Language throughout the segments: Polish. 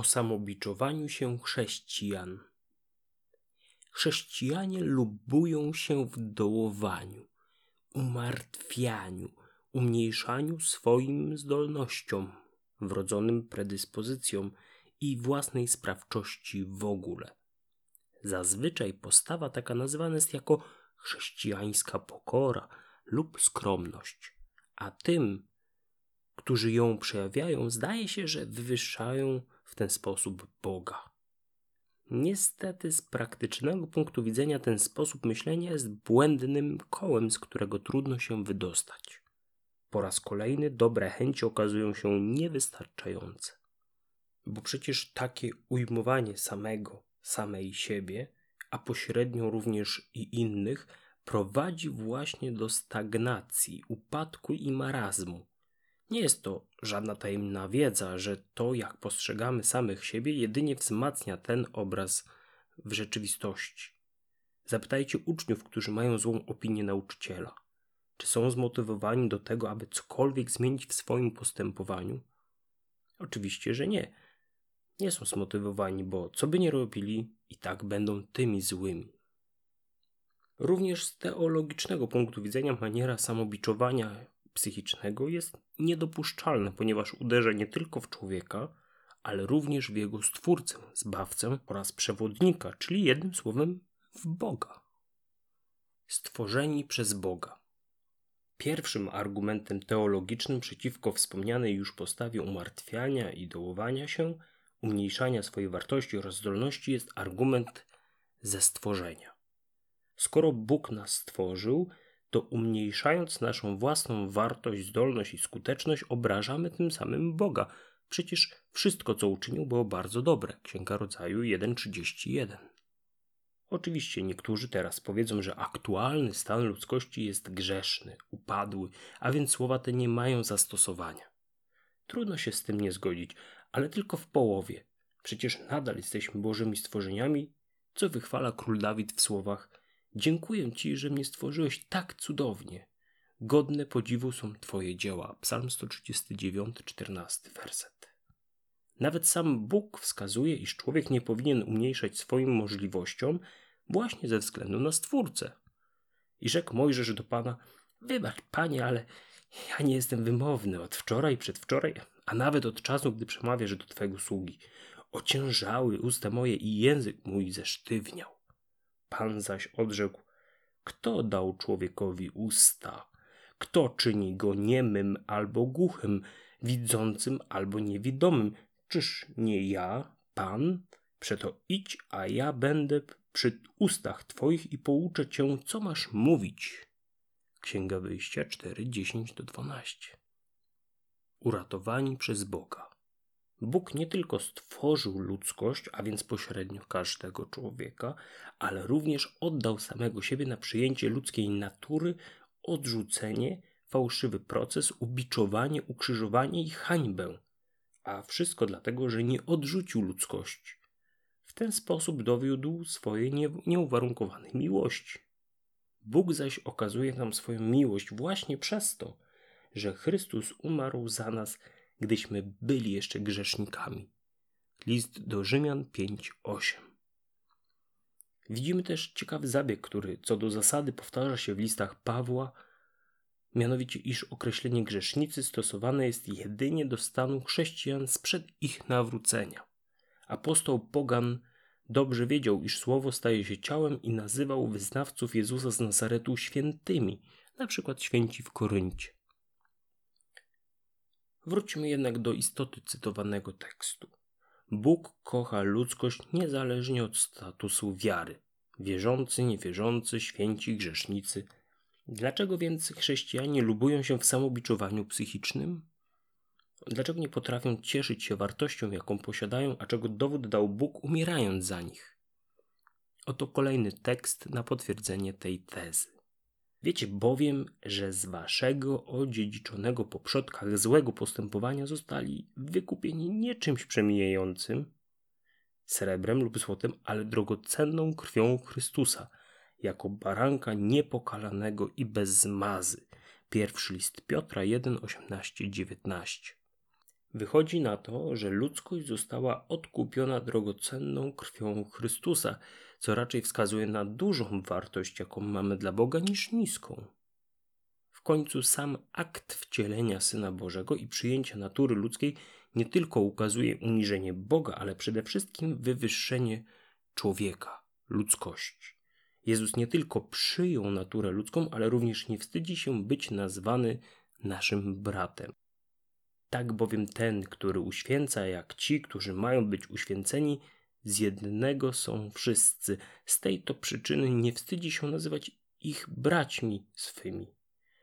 o samobiczowaniu się chrześcijan. Chrześcijanie lubują się w dołowaniu, umartwianiu, umniejszaniu swoim zdolnościom, wrodzonym predyspozycjom i własnej sprawczości w ogóle. Zazwyczaj postawa taka nazywana jest jako chrześcijańska pokora lub skromność, a tym, którzy ją przejawiają, zdaje się, że wywyższają w ten sposób Boga. Niestety, z praktycznego punktu widzenia, ten sposób myślenia jest błędnym kołem, z którego trudno się wydostać. Po raz kolejny dobre chęci okazują się niewystarczające. Bo przecież takie ujmowanie samego, samej siebie, a pośrednio również i innych, prowadzi właśnie do stagnacji, upadku i marazmu. Nie jest to żadna tajemna wiedza, że to, jak postrzegamy samych siebie, jedynie wzmacnia ten obraz w rzeczywistości. Zapytajcie uczniów, którzy mają złą opinię nauczyciela. Czy są zmotywowani do tego, aby cokolwiek zmienić w swoim postępowaniu? Oczywiście, że nie. Nie są zmotywowani, bo co by nie robili, i tak będą tymi złymi. Również z teologicznego punktu widzenia maniera samobiczowania psychicznego jest niedopuszczalne, ponieważ uderza nie tylko w człowieka, ale również w jego stwórcę, zbawcę oraz przewodnika, czyli jednym słowem w Boga. Stworzeni przez Boga. Pierwszym argumentem teologicznym przeciwko wspomnianej już postawie umartwiania i dołowania się, umniejszania swojej wartości oraz zdolności jest argument ze stworzenia. Skoro Bóg nas stworzył, to umniejszając naszą własną wartość, zdolność i skuteczność, obrażamy tym samym Boga. Przecież wszystko, co uczynił, było bardzo dobre. Księga Rodzaju 1.31. Oczywiście niektórzy teraz powiedzą, że aktualny stan ludzkości jest grzeszny, upadły, a więc słowa te nie mają zastosowania. Trudno się z tym nie zgodzić, ale tylko w połowie. Przecież nadal jesteśmy Bożymi stworzeniami, co wychwala król Dawid w słowach Dziękuję Ci, że mnie stworzyłeś tak cudownie. Godne podziwu są Twoje dzieła. Psalm 139, 14 werset. Nawet sam Bóg wskazuje, iż człowiek nie powinien umniejszać swoim możliwościom właśnie ze względu na Stwórcę. I rzekł Mojżesz do Pana, wybacz Panie, ale ja nie jestem wymowny od wczoraj, przedwczoraj, a nawet od czasu, gdy przemawiasz do Twego sługi. Ociężały usta moje i język mój zesztywniał. Pan zaś odrzekł: Kto dał człowiekowi usta? Kto czyni go niemym albo głuchym, widzącym albo niewidomym? Czyż nie ja, Pan? Przeto idź, a ja będę przy ustach Twoich i pouczę Cię, co masz mówić. Księga Wyjścia 4, 10 12. Uratowani przez Boga. Bóg nie tylko stworzył ludzkość, a więc pośrednio każdego człowieka, ale również oddał samego siebie na przyjęcie ludzkiej natury, odrzucenie, fałszywy proces, ubiczowanie, ukrzyżowanie i hańbę. A wszystko dlatego, że nie odrzucił ludzkości. W ten sposób dowiódł swojej nieuwarunkowanej miłości. Bóg zaś okazuje nam swoją miłość właśnie przez to, że Chrystus umarł za nas gdyśmy byli jeszcze grzesznikami. List do Rzymian 5:8. Widzimy też ciekawy zabieg, który co do zasady powtarza się w listach Pawła, mianowicie iż określenie grzesznicy stosowane jest jedynie do stanu chrześcijan sprzed ich nawrócenia. Apostoł Pogan dobrze wiedział, iż słowo staje się ciałem i nazywał wyznawców Jezusa z Nazaretu świętymi, na przykład święci w Koryncie. Wróćmy jednak do istoty cytowanego tekstu. Bóg kocha ludzkość niezależnie od statusu wiary. Wierzący, niewierzący, święci, grzesznicy. Dlaczego więc chrześcijanie lubują się w samobiczowaniu psychicznym? Dlaczego nie potrafią cieszyć się wartością, jaką posiadają, a czego dowód dał Bóg, umierając za nich? Oto kolejny tekst na potwierdzenie tej tezy. Wiecie bowiem, że z waszego odziedziczonego po przodkach złego postępowania zostali wykupieni nie czymś przemijającym, srebrem lub złotem, ale drogocenną krwią Chrystusa, jako baranka niepokalanego i bez zmazy. Pierwszy list Piotra 1, 18, 19. Wychodzi na to, że ludzkość została odkupiona drogocenną krwią Chrystusa, co raczej wskazuje na dużą wartość, jaką mamy dla Boga, niż niską. W końcu sam akt wcielenia Syna Bożego i przyjęcia natury ludzkiej nie tylko ukazuje uniżenie Boga, ale przede wszystkim wywyższenie człowieka, ludzkości. Jezus nie tylko przyjął naturę ludzką, ale również nie wstydzi się być nazwany naszym bratem. Tak bowiem ten, który uświęca, jak ci, którzy mają być uświęceni, z jednego są wszyscy. Z tej to przyczyny nie wstydzi się nazywać ich braćmi swymi,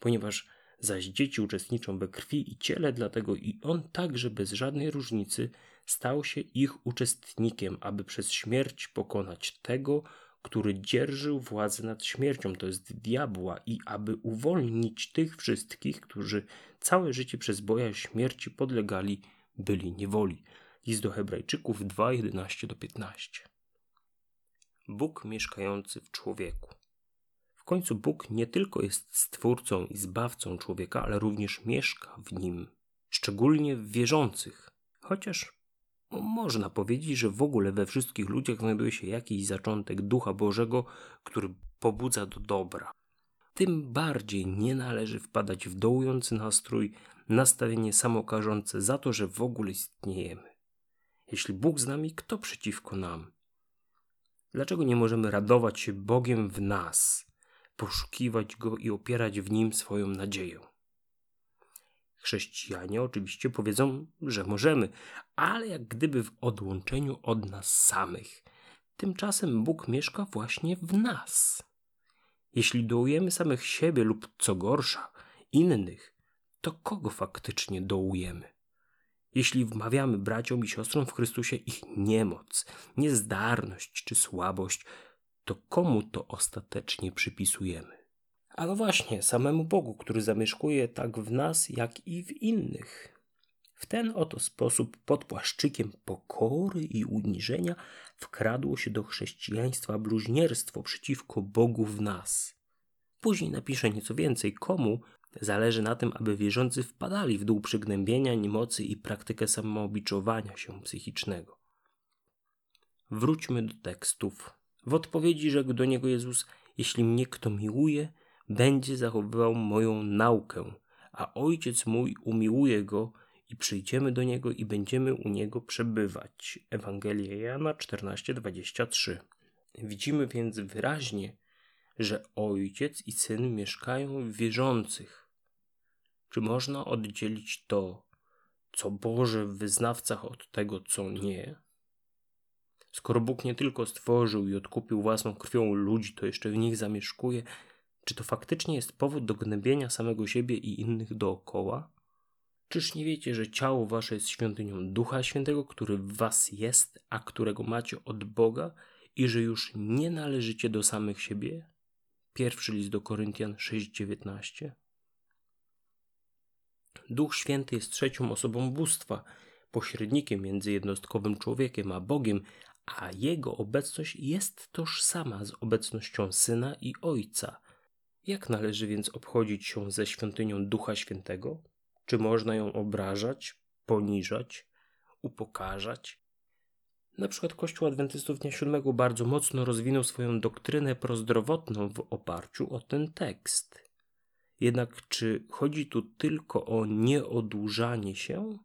ponieważ zaś dzieci uczestniczą we krwi i ciele, dlatego i on także bez żadnej różnicy stał się ich uczestnikiem, aby przez śmierć pokonać tego, który dzierżył władzę nad śmiercią, to jest diabła, i aby uwolnić tych wszystkich, którzy całe życie przez boja śmierci podlegali byli niewoli. List do Hebrajczyków 2, 11 15. Bóg mieszkający w człowieku. W końcu Bóg nie tylko jest stwórcą i zbawcą człowieka, ale również mieszka w nim, szczególnie w wierzących, chociaż można powiedzieć, że w ogóle we wszystkich ludziach znajduje się jakiś zaczątek Ducha Bożego, który pobudza do dobra. Tym bardziej nie należy wpadać w dołujący nastrój, nastawienie samokarzące za to, że w ogóle istniejemy. Jeśli Bóg z nami, kto przeciwko nam? Dlaczego nie możemy radować się Bogiem w nas, poszukiwać Go i opierać w Nim swoją nadzieję? Chrześcijanie oczywiście powiedzą, że możemy, ale jak gdyby w odłączeniu od nas samych. Tymczasem Bóg mieszka właśnie w nas. Jeśli dołujemy samych siebie lub co gorsza, innych, to kogo faktycznie dołujemy? Jeśli wmawiamy braciom i siostrom w Chrystusie ich niemoc, niezdarność czy słabość, to komu to ostatecznie przypisujemy? Ale właśnie samemu Bogu, który zamieszkuje tak w nas, jak i w innych. W ten oto sposób pod płaszczykiem pokory i uniżenia wkradło się do chrześcijaństwa bluźnierstwo przeciwko Bogu w nas. Później napiszę nieco więcej, komu zależy na tym, aby wierzący wpadali w dół przygnębienia, niemocy i praktykę samoobiczowania się psychicznego. Wróćmy do tekstów. W odpowiedzi rzekł do niego Jezus: Jeśli mnie kto miłuje, będzie zachowywał moją naukę, a ojciec mój umiłuje go i przyjdziemy do niego i będziemy u niego przebywać. Ewangelia Jana 14:23. Widzimy więc wyraźnie, że ojciec i syn mieszkają w wierzących. Czy można oddzielić to, co Boże w wyznawcach od tego, co nie? Skoro Bóg nie tylko stworzył i odkupił własną krwią ludzi, to jeszcze w nich zamieszkuje czy to faktycznie jest powód do gnębienia samego siebie i innych dookoła? Czyż nie wiecie, że ciało wasze jest świątynią Ducha Świętego, który w was jest, a którego macie od Boga i że już nie należycie do samych siebie? Pierwszy list do Koryntian 6:19. Duch Święty jest trzecią osobą bóstwa, pośrednikiem między jednostkowym człowiekiem a Bogiem, a jego obecność jest tożsama z obecnością Syna i Ojca – jak należy więc obchodzić się ze świątynią Ducha Świętego? Czy można ją obrażać, poniżać, upokarzać? Na przykład Kościół Adwentystów Dnia Siódmego bardzo mocno rozwinął swoją doktrynę prozdrowotną w oparciu o ten tekst. Jednak czy chodzi tu tylko o nieodłużanie się?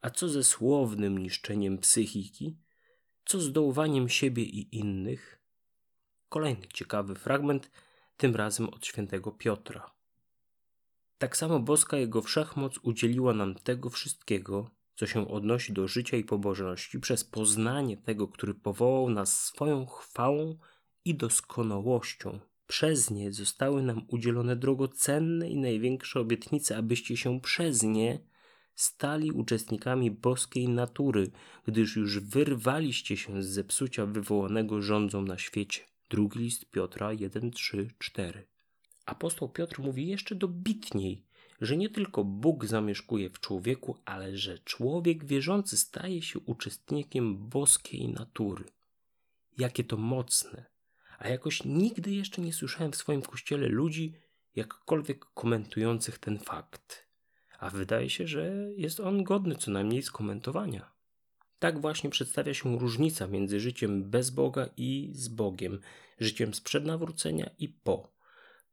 A co ze słownym niszczeniem psychiki? Co z dołowaniem siebie i innych? Kolejny ciekawy fragment – tym razem od świętego Piotra. Tak samo boska jego wszechmoc udzieliła nam tego wszystkiego, co się odnosi do życia i pobożności, przez poznanie tego, który powołał nas swoją chwałą i doskonałością. Przez nie zostały nam udzielone drogocenne i największe obietnice, abyście się przez nie stali uczestnikami boskiej natury, gdyż już wyrwaliście się z zepsucia wywołanego rządzą na świecie. Drugi list Piotra 1, 3, 4. Apostoł Piotr mówi jeszcze dobitniej, że nie tylko Bóg zamieszkuje w człowieku, ale że człowiek wierzący staje się uczestnikiem boskiej natury. Jakie to mocne! A jakoś nigdy jeszcze nie słyszałem w swoim kościele ludzi jakkolwiek komentujących ten fakt. a wydaje się, że jest on godny co najmniej skomentowania. Tak właśnie przedstawia się różnica między życiem bez Boga i z Bogiem, życiem sprzed nawrócenia i po.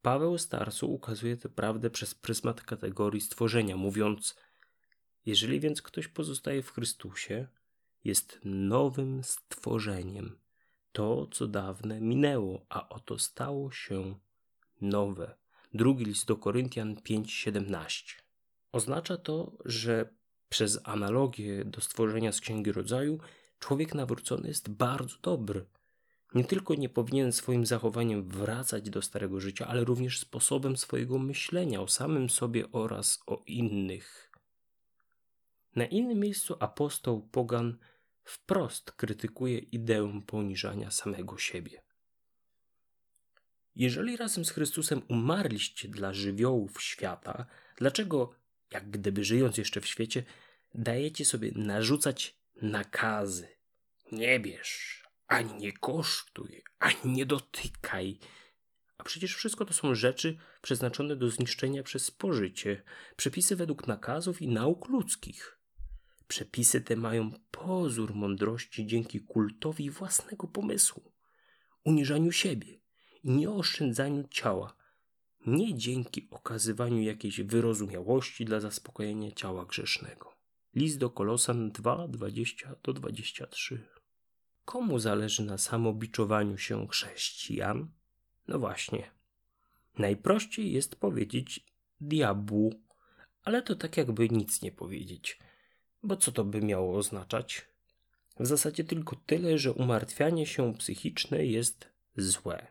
Paweł Starsu ukazuje tę prawdę przez pryzmat kategorii stworzenia, mówiąc: Jeżeli więc ktoś pozostaje w Chrystusie, jest nowym stworzeniem. To, co dawne, minęło, a oto stało się nowe. Drugi list do Koryntian 5:17. Oznacza to, że przez analogię do stworzenia z Księgi Rodzaju, człowiek nawrócony jest bardzo dobry. Nie tylko nie powinien swoim zachowaniem wracać do starego życia, ale również sposobem swojego myślenia o samym sobie oraz o innych. Na innym miejscu apostoł Pogan wprost krytykuje ideę poniżania samego siebie. Jeżeli razem z Chrystusem umarliście dla żywiołów świata, dlaczego, jak gdyby żyjąc jeszcze w świecie, dajecie sobie narzucać nakazy? Nie bierz, ani nie kosztuj, ani nie dotykaj. A przecież wszystko to są rzeczy przeznaczone do zniszczenia przez spożycie, przepisy według nakazów i nauk ludzkich. Przepisy te mają pozór mądrości dzięki kultowi własnego pomysłu, uniżaniu siebie i nieoszczędzaniu ciała, nie dzięki okazywaniu jakiejś wyrozumiałości dla zaspokojenia ciała grzesznego. List do Kolosan 2, 20 do 23. Komu zależy na samobiczowaniu się chrześcijan? No właśnie. Najprościej jest powiedzieć diabłu, ale to tak jakby nic nie powiedzieć. Bo co to by miało oznaczać? W zasadzie tylko tyle, że umartwianie się psychiczne jest złe.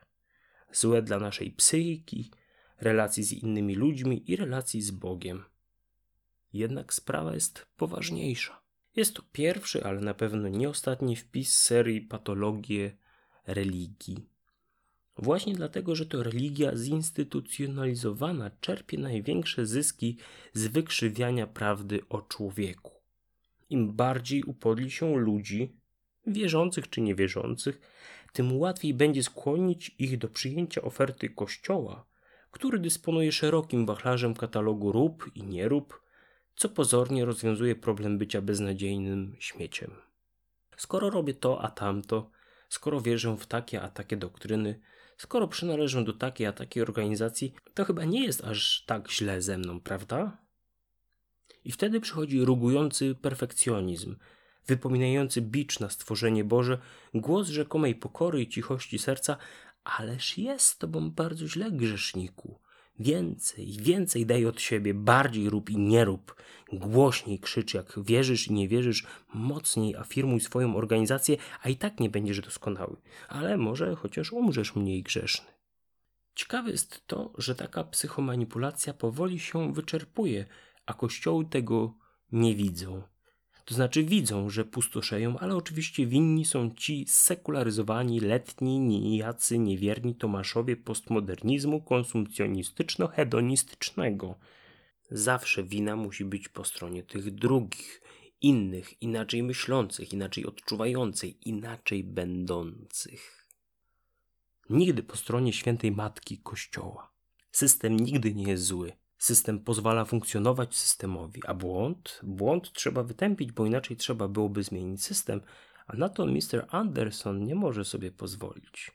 Złe dla naszej psychiki, relacji z innymi ludźmi i relacji z Bogiem. Jednak sprawa jest poważniejsza. Jest to pierwszy, ale na pewno nie ostatni wpis serii Patologie religii. Właśnie dlatego, że to religia zinstytucjonalizowana czerpie największe zyski z wykrzywiania prawdy o człowieku. Im bardziej upodli się ludzi, wierzących czy niewierzących, tym łatwiej będzie skłonić ich do przyjęcia oferty Kościoła, który dysponuje szerokim wachlarzem katalogu rób i nie rób, co pozornie rozwiązuje problem bycia beznadziejnym śmieciem. Skoro robię to a tamto, skoro wierzę w takie a takie doktryny, skoro przynależę do takiej a takiej organizacji, to chyba nie jest aż tak źle ze mną, prawda? I wtedy przychodzi rugujący perfekcjonizm, wypominający bicz na stworzenie Boże, głos rzekomej pokory i cichości serca, ależ jest tobą bardzo źle, grzeszniku. Więcej, więcej daj od siebie, bardziej rób i nie rób. Głośniej krzycz, jak wierzysz i nie wierzysz, mocniej afirmuj swoją organizację, a i tak nie będziesz doskonały. Ale może chociaż umrzesz mniej grzeszny. Ciekawe jest to, że taka psychomanipulacja powoli się wyczerpuje, a kościoły tego nie widzą. To znaczy widzą, że pustoszeją, ale oczywiście winni są ci sekularyzowani, letni, nijacy, niewierni Tomaszowie postmodernizmu konsumpcjonistyczno-hedonistycznego. Zawsze wina musi być po stronie tych drugich, innych, inaczej myślących, inaczej odczuwających, inaczej będących. Nigdy po stronie świętej Matki Kościoła. System nigdy nie jest zły. System pozwala funkcjonować systemowi, a błąd? Błąd trzeba wytępić, bo inaczej trzeba byłoby zmienić system, a na to Mr. Anderson nie może sobie pozwolić.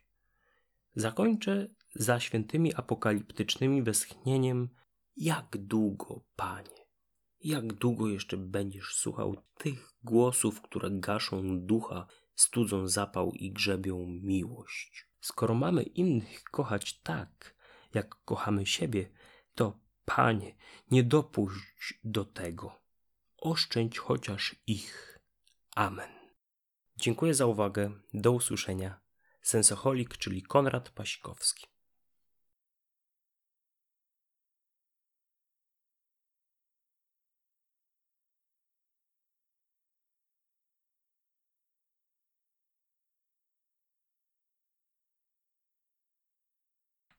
Zakończę za świętymi apokaliptycznymi westchnieniem: Jak długo, panie, jak długo jeszcze będziesz słuchał tych głosów, które gaszą ducha, studzą zapał i grzebią miłość? Skoro mamy innych kochać tak, jak kochamy siebie, to Panie, nie dopuść do tego. Oszczędź chociaż ich. Amen. Dziękuję za uwagę. Do usłyszenia. Sensoholik, czyli Konrad Pasikowski.